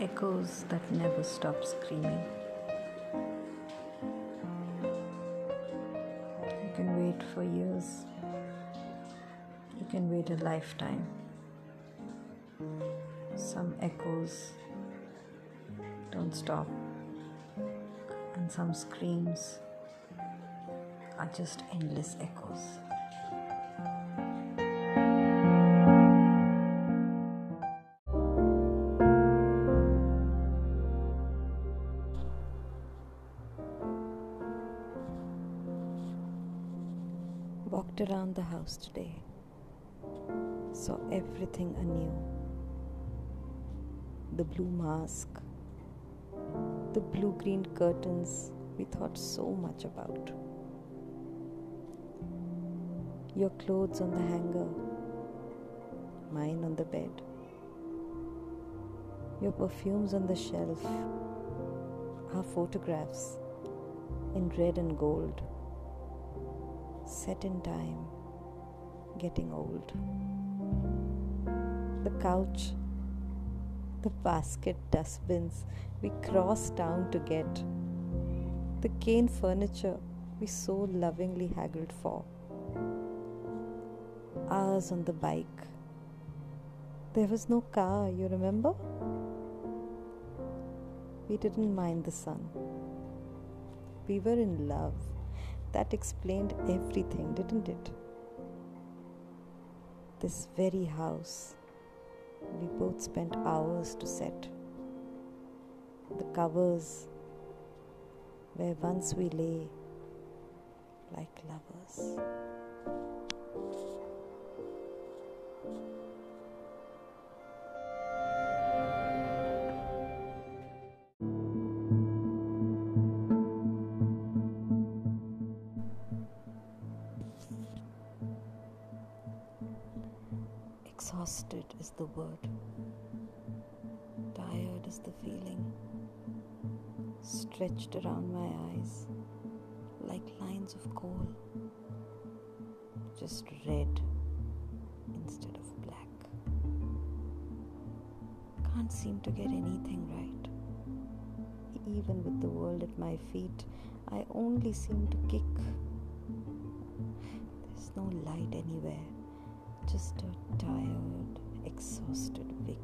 echoes that never stop screaming. You can wait for years, you can wait a lifetime. Some echoes don't stop, and some screams are just endless echoes. Walked around the house today, saw everything anew. The blue mask, the blue green curtains we thought so much about. Your clothes on the hanger, mine on the bed. Your perfumes on the shelf, our photographs in red and gold set in time, getting old. The couch, the basket dustbins we crossed town to get, the cane furniture we so lovingly haggled for, ours on the bike. There was no car, you remember? We didn't mind the sun. We were in love that explained everything, didn't it? This very house we both spent hours to set. The covers where once we lay like lovers. Exhausted is the word. Tired is the feeling. Stretched around my eyes like lines of coal. Just red instead of black. Can't seem to get anything right. Even with the world at my feet, I only seem to kick. There's no light anywhere just a tired, exhausted Vic.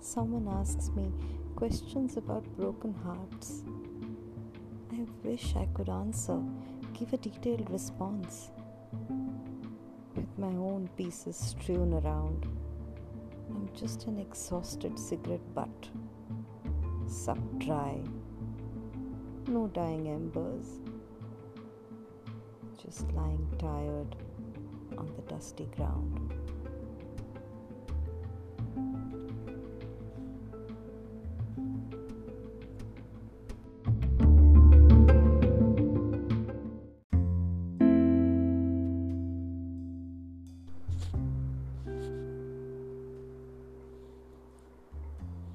Someone asks me questions about broken hearts. I wish I could answer, give a detailed response. With my own pieces strewn around, I'm just an exhausted cigarette butt, sucked dry, no dying embers just lying tired on the dusty ground.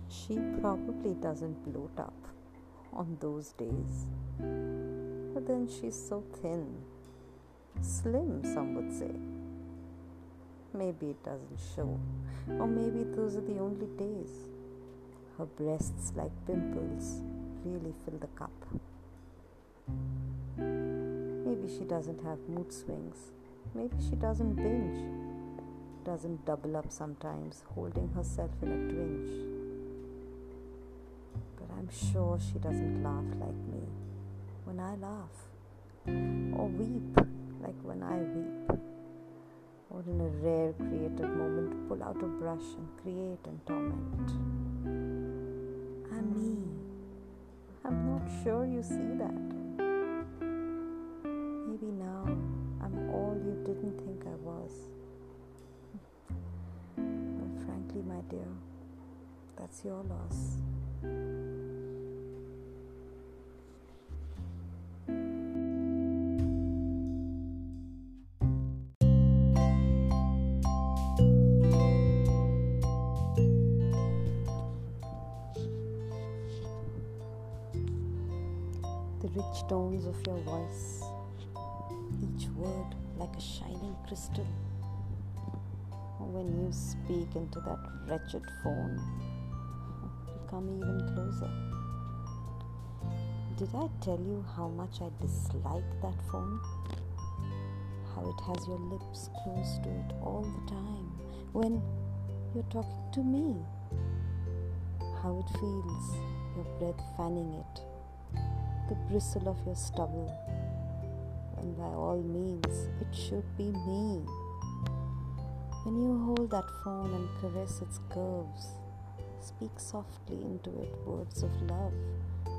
She probably doesn't bloat up on those days. But then she's so thin Slim, some would say. Maybe it doesn't show, or maybe those are the only days. Her breasts, like pimples, really fill the cup. Maybe she doesn't have mood swings. Maybe she doesn't binge, doesn't double up sometimes, holding herself in a twinge. But I'm sure she doesn't laugh like me when I laugh, or weep like when I weep, or in a rare creative moment pull out a brush and create and torment. I'm me. I'm not sure you see that. Maybe now I'm all you didn't think I was. But frankly, my dear, that's your loss. Rich tones of your voice, each word like a shining crystal. When you speak into that wretched phone, you come even closer. Did I tell you how much I dislike that phone? How it has your lips close to it all the time when you're talking to me. How it feels, your breath fanning it, the bristle of your stubble. And by all means, it should be me. When you hold that phone and caress its curves, speak softly into it words of love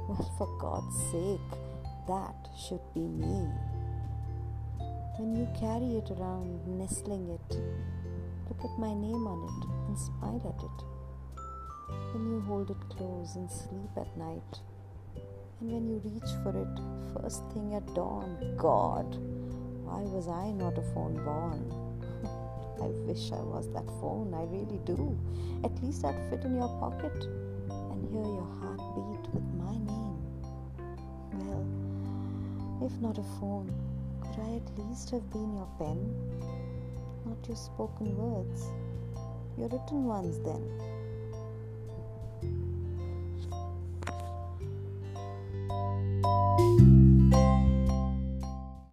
well, for God's sake, that should be me. When you carry it around, nestling it, look at my name on it and smile at it. When you hold it close and sleep at night, and when you reach for it first thing at dawn, God, why was I not a phone born? I wish I was that phone, I really do. At least I'd fit in your pocket and hear your heart beat with my name. Well, if not a phone, could I at least have been your pen? Not your spoken words, your written ones then.